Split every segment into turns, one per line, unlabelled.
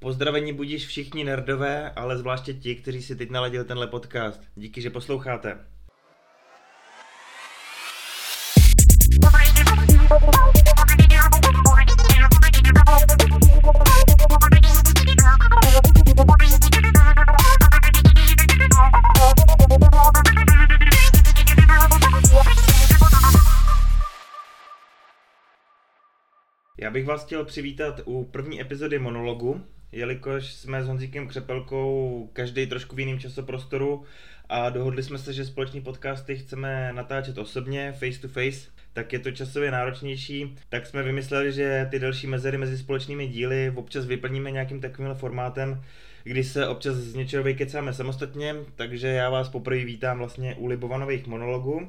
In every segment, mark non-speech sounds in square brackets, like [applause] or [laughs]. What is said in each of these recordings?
Pozdravení budíš všichni nerdové, ale zvláště ti, kteří si teď naladili tenhle podcast. Díky, že posloucháte. Já bych vás chtěl přivítat u první epizody monologu, jelikož jsme s Honzíkem Křepelkou každý trošku v jiném časoprostoru a dohodli jsme se, že společný podcasty chceme natáčet osobně, face to face, tak je to časově náročnější, tak jsme vymysleli, že ty další mezery mezi společnými díly občas vyplníme nějakým takovým formátem, kdy se občas z něčeho vykecáme samostatně, takže já vás poprvé vítám vlastně u Libovanových monologů.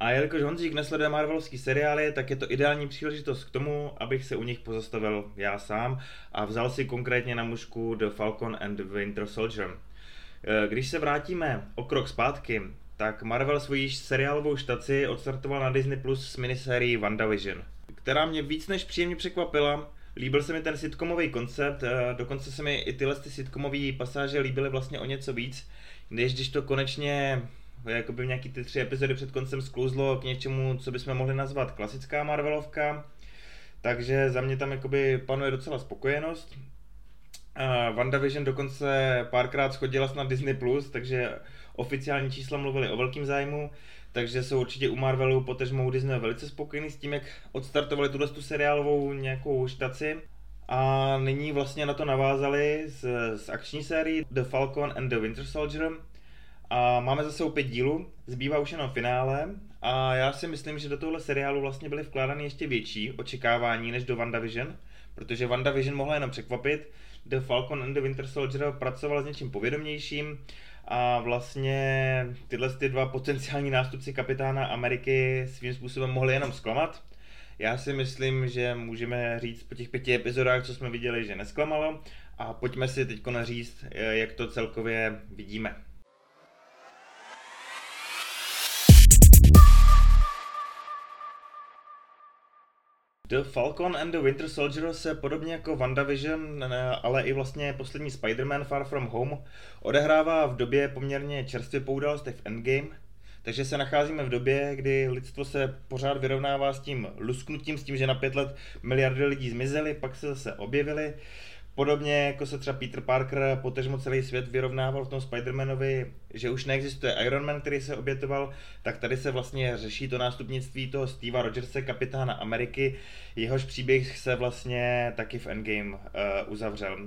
A jelikož Honzík nesleduje Marvelovský seriály, tak je to ideální příležitost k tomu, abych se u nich pozastavil já sám a vzal si konkrétně na mužku The Falcon and the Winter Soldier. Eh, když se vrátíme o krok zpátky, tak Marvel svoji seriálovou štaci odstartoval na Disney Plus s minisérií WandaVision, která mě víc než příjemně překvapila. Líbil se mi ten sitcomový koncept, eh, dokonce se mi i tyhle ty sitcomové pasáže líbily vlastně o něco víc, než když to konečně jakoby nějaký ty tři epizody před koncem sklouzlo k něčemu, co bychom mohli nazvat klasická Marvelovka. Takže za mě tam jakoby panuje docela spokojenost. Uh, WandaVision dokonce párkrát schodila na Disney+, Plus, takže oficiální čísla mluvili o velkým zájmu, takže jsou určitě u Marvelu potežmo u Disney velice spokojení s tím, jak odstartovali tuhle tu seriálovou nějakou štaci. A nyní vlastně na to navázali z, z akční sérii The Falcon and the Winter Soldier, a máme zase pět dílů, zbývá už jenom finále a já si myslím, že do tohle seriálu vlastně byly vkládány ještě větší očekávání než do WandaVision, protože WandaVision mohla jenom překvapit, The Falcon and the Winter Soldier pracoval s něčím povědomějším a vlastně tyhle ty dva potenciální nástupci kapitána Ameriky svým způsobem mohli jenom zklamat. Já si myslím, že můžeme říct po těch pěti epizodách, co jsme viděli, že nesklamalo a pojďme si teď říct, jak to celkově vidíme. The Falcon and the Winter Soldier se podobně jako WandaVision, ale i vlastně poslední Spider-Man Far From Home odehrává v době poměrně čerstvě po událostech v Endgame, takže se nacházíme v době, kdy lidstvo se pořád vyrovnává s tím lusknutím, s tím, že na pět let miliardy lidí zmizely, pak se zase objevily. Podobně jako se třeba Peter Parker, potežmo celý svět vyrovnával v tom Spider-Manovi, že už neexistuje Iron Man, který se obětoval, tak tady se vlastně řeší to nástupnictví toho Steva Rogerse, kapitána Ameriky. Jehož příběh se vlastně taky v Endgame uh, uzavřel.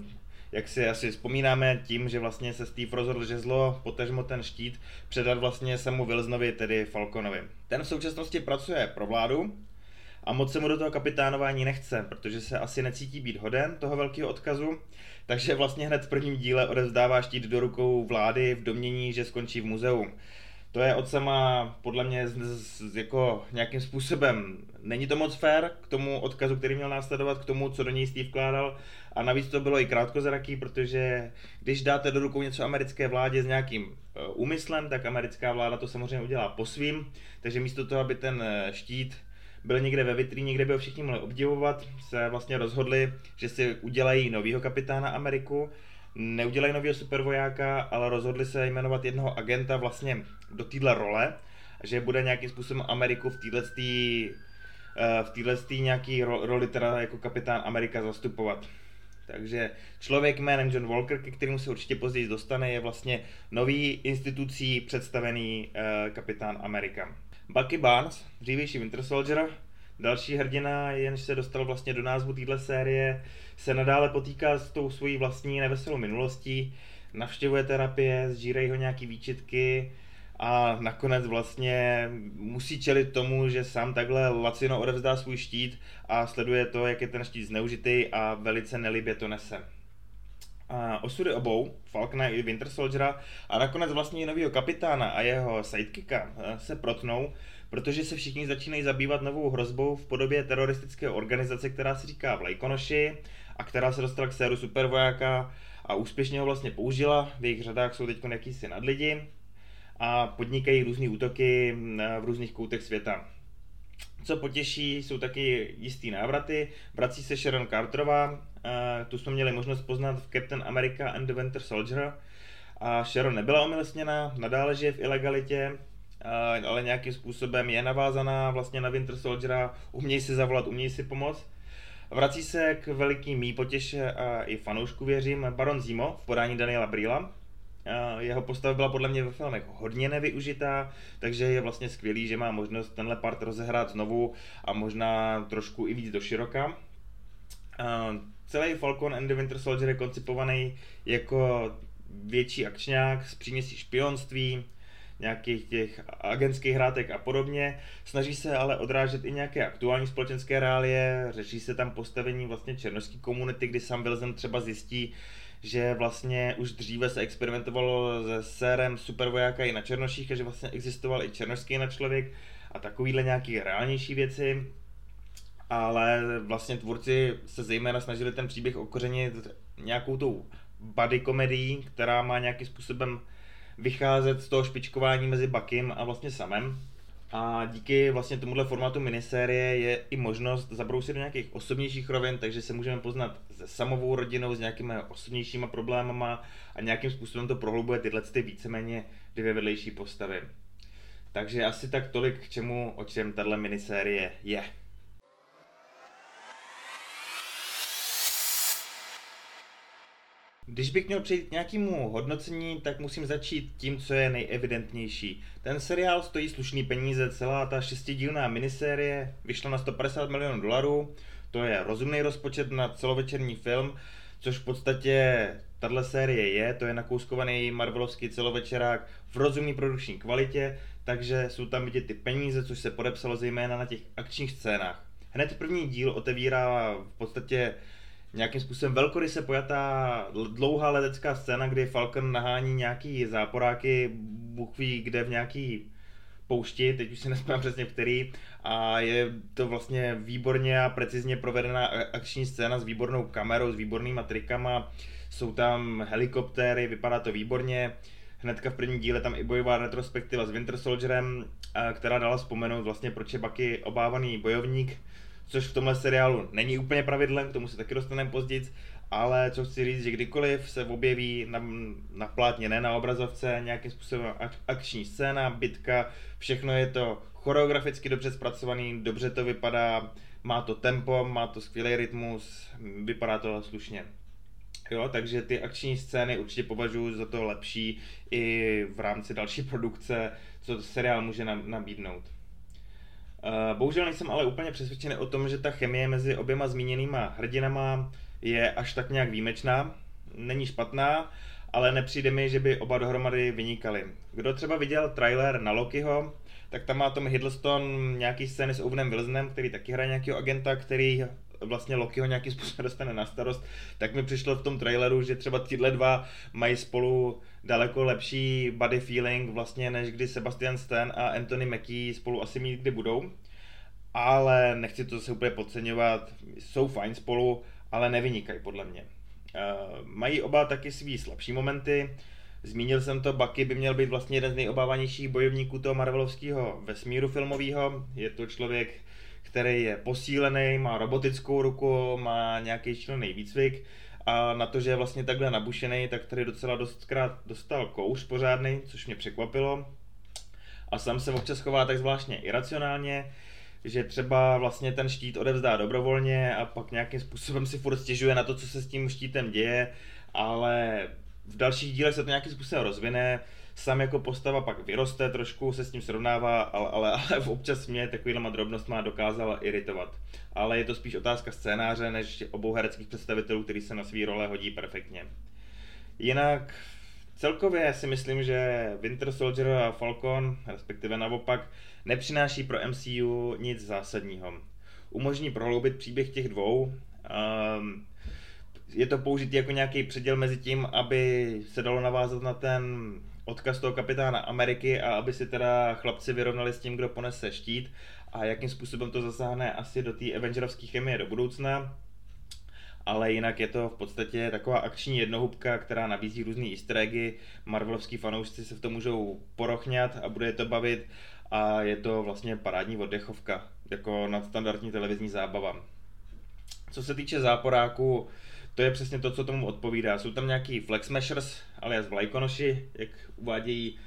Jak si asi vzpomínáme tím, že vlastně se Steve rozhodl, že zlo, potežmo ten štít, předat vlastně samu Wilsonovi, tedy Falconovi. Ten v současnosti pracuje pro vládu, a moc se mu do toho kapitánování nechce, protože se asi necítí být hoden toho velkého odkazu, takže vlastně hned v prvním díle odevzdává štít do rukou vlády v domění, že skončí v muzeu. To je od sama podle mě z, z, jako nějakým způsobem, není to moc fair k tomu odkazu, který měl následovat, k tomu, co do něj Steve vkládal. A navíc to bylo i krátkozraký, protože když dáte do rukou něco americké vládě s nějakým eh, úmyslem, tak americká vláda to samozřejmě udělá po svým. Takže místo toho, aby ten eh, štít byl někde ve vitríně, kde by ho všichni mohli obdivovat, se vlastně rozhodli, že si udělají novýho kapitána Ameriku, neudělají nového supervojáka, ale rozhodli se jmenovat jednoho agenta vlastně do téhle role, že bude nějakým způsobem Ameriku v téhle eh, v téhle nějaký roli teda jako kapitán Amerika zastupovat. Takže člověk jménem John Walker, ke kterému se určitě později dostane, je vlastně nový institucí představený uh, kapitán Amerika. Bucky Barnes, dřívější Winter Soldier, další hrdina, jenž se dostal vlastně do názvu téhle série, se nadále potýká s tou svojí vlastní neveselou minulostí, navštěvuje terapie, zžírají ho nějaký výčitky a nakonec vlastně musí čelit tomu, že sám takhle lacino odevzdá svůj štít a sleduje to, jak je ten štít zneužitý a velice nelibě to nese. Osudy obou, Falcona i Winter Soldiera a nakonec vlastně nového kapitána a jeho sidekicka eh, se protnou, protože se všichni začínají zabývat novou hrozbou v podobě teroristické organizace, která se říká Vlajkonoši a která se dostala k séru supervojáka a úspěšně ho vlastně použila. V jejich řadách jsou teď jakýsi nadlidi a podnikají různé útoky eh, v různých koutech světa. Co potěší, jsou taky jistý návraty. Vrací se Sharon Carterová, tu jsme měli možnost poznat v Captain America and the Winter Soldier. A Sharon nebyla omilostněna, nadále žije v ilegalitě, ale nějakým způsobem je navázaná vlastně na Winter Soldiera, umějí si zavolat, umějí si pomoct. Vrací se k veliký mý potěše a i fanoušku věřím Baron Zimo v podání Daniela Brýla. Jeho postava byla podle mě ve filmech hodně nevyužitá, takže je vlastně skvělý, že má možnost tenhle part rozehrát znovu a možná trošku i víc do široka. Celý Falcon and the Winter Soldier je koncipovaný jako větší akčňák s příměsí špionství, nějakých těch agentských hrátek a podobně. Snaží se ale odrážet i nějaké aktuální společenské reálie, řeší se tam postavení vlastně černožské komunity, kdy Sam Wilson třeba zjistí, že vlastně už dříve se experimentovalo se sérem supervojáka i na černoších a že vlastně existoval i černošský na člověk a takovýhle nějaký reálnější věci. Ale vlastně tvůrci se zejména snažili ten příběh okořenit nějakou tou buddy komedií, která má nějakým způsobem vycházet z toho špičkování mezi Bakim a vlastně Samem. A díky vlastně tomuhle formátu minisérie je i možnost zabrousit do nějakých osobnějších rovin, takže se můžeme poznat se samovou rodinou, s nějakými osobnějšíma problémama a nějakým způsobem to prohlubuje tyhle ty víceméně dvě vedlejší postavy. Takže asi tak tolik k čemu, o čem tahle minisérie je. Když bych měl přejít k nějakému hodnocení, tak musím začít tím, co je nejevidentnější. Ten seriál stojí slušný peníze, celá ta šestidílná minisérie vyšla na 150 milionů dolarů, to je rozumný rozpočet na celovečerní film, což v podstatě tahle série je, to je nakouskovaný Marvelovský celovečerák v rozumné produkční kvalitě, takže jsou tam vidět ty peníze, což se podepsalo zejména na těch akčních scénách. Hned první díl otevírá v podstatě nějakým způsobem velkoryse pojatá dlouhá letecká scéna, kdy Falcon nahání nějaký záporáky, Bůh ví kde v nějaký poušti, teď už si nespomínám přesně který, a je to vlastně výborně a precizně provedená akční scéna s výbornou kamerou, s výbornýma trikama, jsou tam helikoptéry, vypadá to výborně, hnedka v prvním díle tam i bojová retrospektiva s Winter Soldierem, která dala vzpomenout vlastně proč je Bucky obávaný bojovník, což v tomhle seriálu není úplně pravidlem, k tomu se taky dostaneme později, ale co chci říct, že kdykoliv se objeví na, na plátně, ne na obrazovce, nějakým způsobem akční scéna, bitka, všechno je to choreograficky dobře zpracovaný, dobře to vypadá, má to tempo, má to skvělý rytmus, vypadá to slušně. Jo, takže ty akční scény určitě považuji za to lepší i v rámci další produkce, co seriál může nabídnout. Eh, bohužel nejsem ale úplně přesvědčený o tom, že ta chemie mezi oběma zmíněnýma hrdinama je až tak nějak výjimečná. Není špatná, ale nepřijde mi, že by oba dohromady vynikali. Kdo třeba viděl trailer na Lokiho, tak tam má Tom Hiddleston nějaký scény s Owenem Wilsonem, který taky hraje nějakého agenta, který vlastně Lokiho nějakým způsobem dostane na starost, tak mi přišlo v tom traileru, že třeba tyhle dva mají spolu daleko lepší body feeling vlastně, než kdy Sebastian Stan a Anthony Mackie spolu asi mít kdy budou. Ale nechci to zase úplně podceňovat, jsou fajn spolu, ale nevynikají podle mě. Uh, mají oba taky svý slabší momenty. Zmínil jsem to, Bucky by měl být vlastně jeden z nejobávanějších bojovníků toho Marvelovského vesmíru filmového. Je to člověk, který je posílený, má robotickou ruku, má nějaký šílený výcvik a na to, že je vlastně takhle nabušený, tak tady docela dostkrát dostal kouř pořádný, což mě překvapilo. A sám se občas chová tak zvláštně iracionálně, že třeba vlastně ten štít odevzdá dobrovolně a pak nějakým způsobem si furt stěžuje na to, co se s tím štítem děje, ale v dalších dílech se to nějakým způsobem rozvine, sám jako postava pak vyroste trošku, se s tím srovnává, ale, ale, ale [laughs] občas mě takovýhlema drobnostma dokázala iritovat. Ale je to spíš otázka scénáře, než obou hereckých představitelů, který se na své role hodí perfektně. Jinak celkově si myslím, že Winter Soldier a Falcon, respektive naopak, nepřináší pro MCU nic zásadního. Umožní prohloubit příběh těch dvou, um, je to použitý jako nějaký předěl mezi tím, aby se dalo navázat na ten odkaz toho kapitána Ameriky a aby si teda chlapci vyrovnali s tím, kdo ponese štít a jakým způsobem to zasáhne asi do té Avengerovské chemie do budoucna. Ale jinak je to v podstatě taková akční jednohubka, která nabízí různé easter eggy. Marvelovský fanoušci se v tom můžou porochňat a bude je to bavit a je to vlastně parádní oddechovka, jako nadstandardní televizní zábava. Co se týče záporáku, to je přesně to, co tomu odpovídá. Jsou tam nějaký flex smashers, alias vlajkonoši, jak uvádějí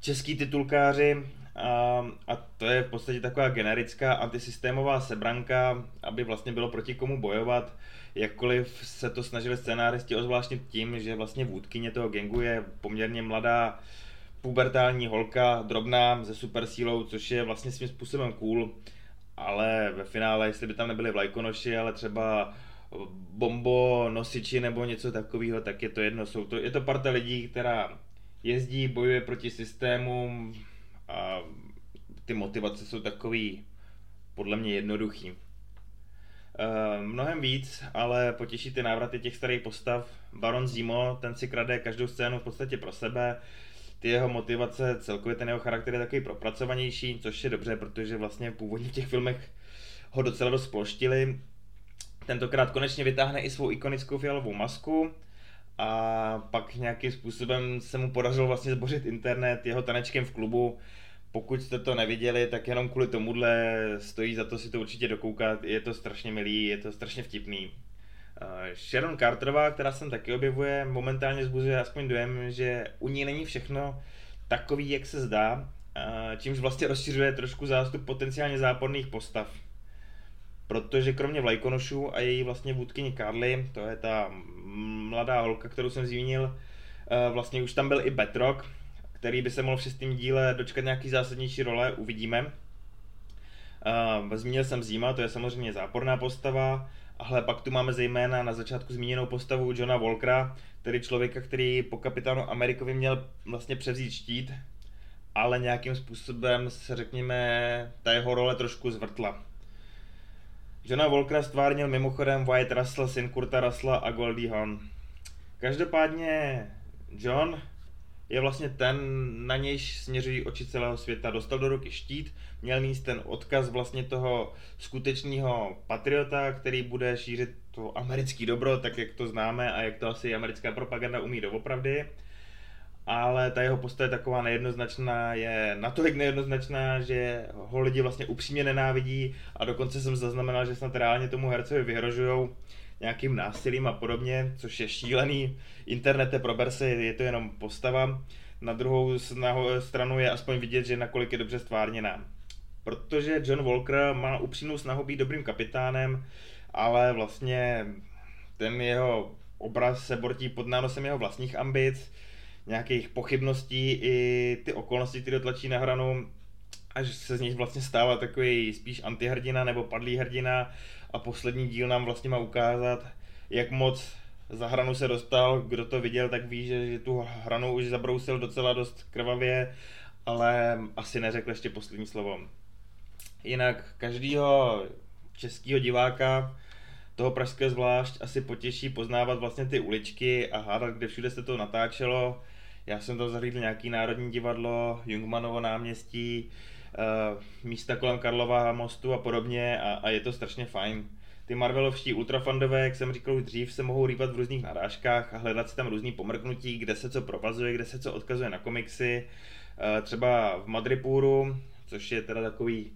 český titulkáři, a, a to je v podstatě taková generická antisystémová sebranka, aby vlastně bylo proti komu bojovat. Jakkoliv se to snažili scénáristi ozvláštnit tím, že vlastně vůdkyně toho gengu je poměrně mladá pubertální holka, drobná, se super sílou, což je vlastně svým způsobem cool, ale ve finále, jestli by tam nebyli vlajkonoši, ale třeba bombo nosiči nebo něco takového, tak je to jedno. Jsou to, je to parta lidí, která jezdí, bojuje proti systémům a ty motivace jsou takový podle mě jednoduchý. Uh, mnohem víc, ale potěší ty návraty těch starých postav. Baron Zimo, ten si krade každou scénu v podstatě pro sebe. Ty jeho motivace, celkově ten jeho charakter je takový propracovanější, což je dobře, protože vlastně v těch filmech ho docela dost ploštili. Tentokrát konečně vytáhne i svou ikonickou fialovou masku a pak nějakým způsobem se mu podařilo vlastně zbořit internet jeho tanečkem v klubu. Pokud jste to neviděli, tak jenom kvůli tomuhle stojí za to si to určitě dokoukat. Je to strašně milý, je to strašně vtipný. Sharon Carterová, která se taky objevuje, momentálně zbuzuje aspoň dojem, že u ní není všechno takový, jak se zdá, čímž vlastně rozšiřuje trošku zástup potenciálně záporných postav protože kromě Vlajkonošů a její vlastně vůdkyni Carly, to je ta mladá holka, kterou jsem zmínil, eh, vlastně už tam byl i Betrock, který by se mohl v šestém díle dočkat nějaký zásadnější role, uvidíme. Uh, zmínil jsem Zima, to je samozřejmě záporná postava, ale pak tu máme zejména na začátku zmíněnou postavu Johna Walkera, tedy člověka, který po kapitánu Amerikovi měl vlastně převzít štít, ale nějakým způsobem se řekněme, ta jeho role trošku zvrtla. Johna Volkera stvárnil mimochodem White Russell, syn Kurta Russella a Goldie Hawn. Každopádně John je vlastně ten, na nějž směřují oči celého světa. Dostal do ruky štít, měl mít ten odkaz vlastně toho skutečného patriota, který bude šířit to americký dobro, tak jak to známe a jak to asi americká propaganda umí doopravdy ale ta jeho postava je taková nejednoznačná, je natolik nejednoznačná, že ho lidi vlastně upřímně nenávidí a dokonce jsem zaznamenal, že snad reálně tomu hercovi vyhrožují nějakým násilím a podobně, což je šílený. Internete prober se, je to jenom postava. Na druhou stranu je aspoň vidět, že nakolik je dobře stvárněná. Protože John Walker má upřímnou snahu být dobrým kapitánem, ale vlastně ten jeho obraz se bortí pod nánosem jeho vlastních ambic, nějakých pochybností i ty okolnosti, které tlačí na hranu, až se z nich vlastně stává takový spíš antihrdina nebo padlý hrdina. A poslední díl nám vlastně má ukázat, jak moc za hranu se dostal, kdo to viděl, tak ví, že, že tu hranu už zabrousil docela dost krvavě, ale asi neřekl ještě poslední slovo. Jinak každýho českého diváka, toho pražského zvlášť, asi potěší poznávat vlastně ty uličky a hádat, kde všude se to natáčelo, já jsem tam zahlídl nějaký národní divadlo, Jungmanovo náměstí, uh, místa kolem Karlova mostu a podobně a, a je to strašně fajn. Ty Marvelovští ultrafandové, jak jsem říkal už dřív, se mohou rýpat v různých narážkách a hledat si tam různý pomrknutí, kde se co provazuje, kde se co odkazuje na komiksy. Uh, třeba v Madripuru, což je teda takový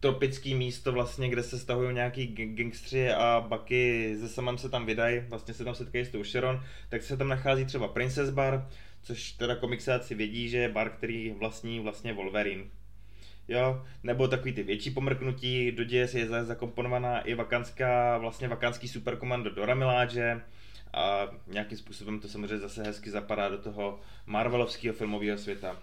tropický místo vlastně, kde se stahují nějaký gangstři a baky ze samem se tam vydají, vlastně se tam setkají s tou Sharon, tak se tam nachází třeba Princess Bar, což teda komiksáci vědí, že je bar, který vlastní vlastně Wolverine. Jo, nebo takový ty větší pomrknutí, do děje je zakomponovaná i vakanská, vlastně vakanský superkomando Dora Miláže a nějakým způsobem to samozřejmě zase hezky zapadá do toho Marvelovského filmového světa.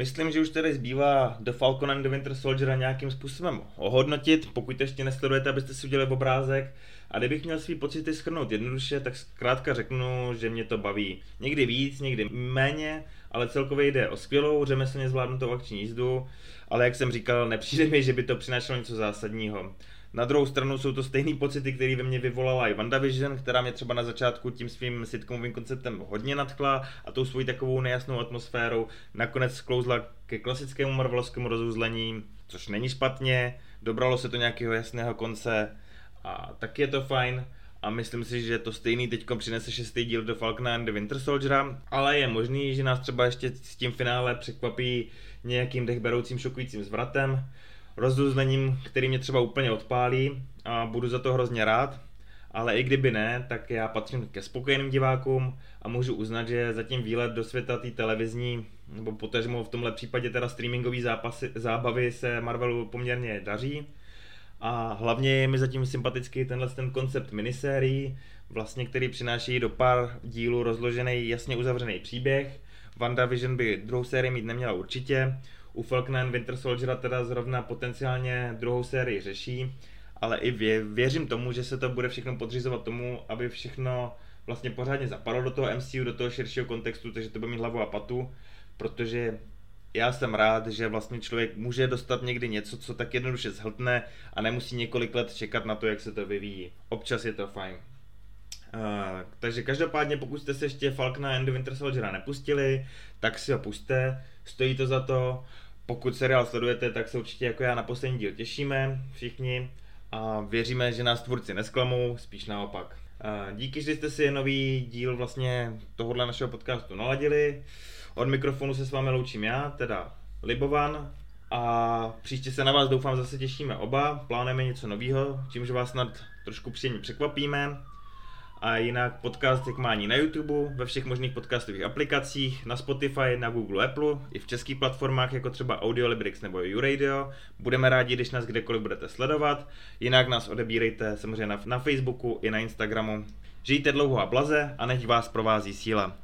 Myslím, že už tady zbývá The Falcon and the Winter Soldier nějakým způsobem ohodnotit, pokud ještě nesledujete, abyste si udělali obrázek. A kdybych měl svý pocity schrnout jednoduše, tak zkrátka řeknu, že mě to baví. Někdy víc, někdy méně, ale celkově jde o skvělou řemeslně zvládnutou akční jízdu, ale jak jsem říkal, nepřijde mi, že by to přinášelo něco zásadního. Na druhou stranu jsou to stejné pocity, které ve mně vyvolala i WandaVision, která mě třeba na začátku tím svým sitcomovým konceptem hodně nadchla a tou svojí takovou nejasnou atmosférou nakonec sklouzla ke klasickému marvelovskému rozuzlení, což není špatně, dobralo se to nějakého jasného konce a tak je to fajn, a myslím si, že to stejný teď přinese šestý díl do Falcona and the Winter Soldiera, ale je možný, že nás třeba ještě s tím finále překvapí nějakým dechberoucím šokujícím zvratem, rozduzlením, který mě třeba úplně odpálí a budu za to hrozně rád, ale i kdyby ne, tak já patřím ke spokojeným divákům a můžu uznat, že zatím výlet do světa té televizní, nebo potažmo v tomhle případě teda streamingový zápasy, zábavy se Marvelu poměrně daří. A hlavně je mi zatím sympatický tenhle ten koncept minisérií, vlastně, který přináší do pár dílů rozložený jasně uzavřený příběh. WandaVision by druhou sérii mít neměla určitě. U Falcon Winter Soldiera teda zrovna potenciálně druhou sérii řeší, ale i vě, věřím tomu, že se to bude všechno podřizovat tomu, aby všechno vlastně pořádně zapadlo do toho MCU, do toho širšího kontextu, takže to bude mít hlavu a patu, protože já jsem rád, že vlastně člověk může dostat někdy něco, co tak jednoduše zhltne a nemusí několik let čekat na to, jak se to vyvíjí. Občas je to fajn. Uh, takže každopádně, pokud jste se ještě Falcona and the Winter Soldiera nepustili, tak si ho puste, stojí to za to. Pokud seriál sledujete, tak se určitě jako já na poslední díl těšíme všichni a věříme, že nás tvůrci nesklamou, spíš naopak. Uh, díky, že jste si nový díl vlastně tohohle našeho podcastu naladili. Od mikrofonu se s vámi loučím já, teda Libovan, a příště se na vás doufám zase těšíme oba, plánujeme něco nového, čímž vás snad trošku příjemně překvapíme. A jinak podcast jak má na YouTube, ve všech možných podcastových aplikacích, na Spotify, na Google, Apple, i v českých platformách jako třeba Audiolibrix nebo YouRadio. Budeme rádi, když nás kdekoliv budete sledovat. Jinak nás odebírejte samozřejmě na, na Facebooku i na Instagramu. Žijte dlouho a blaze a nech vás provází síla.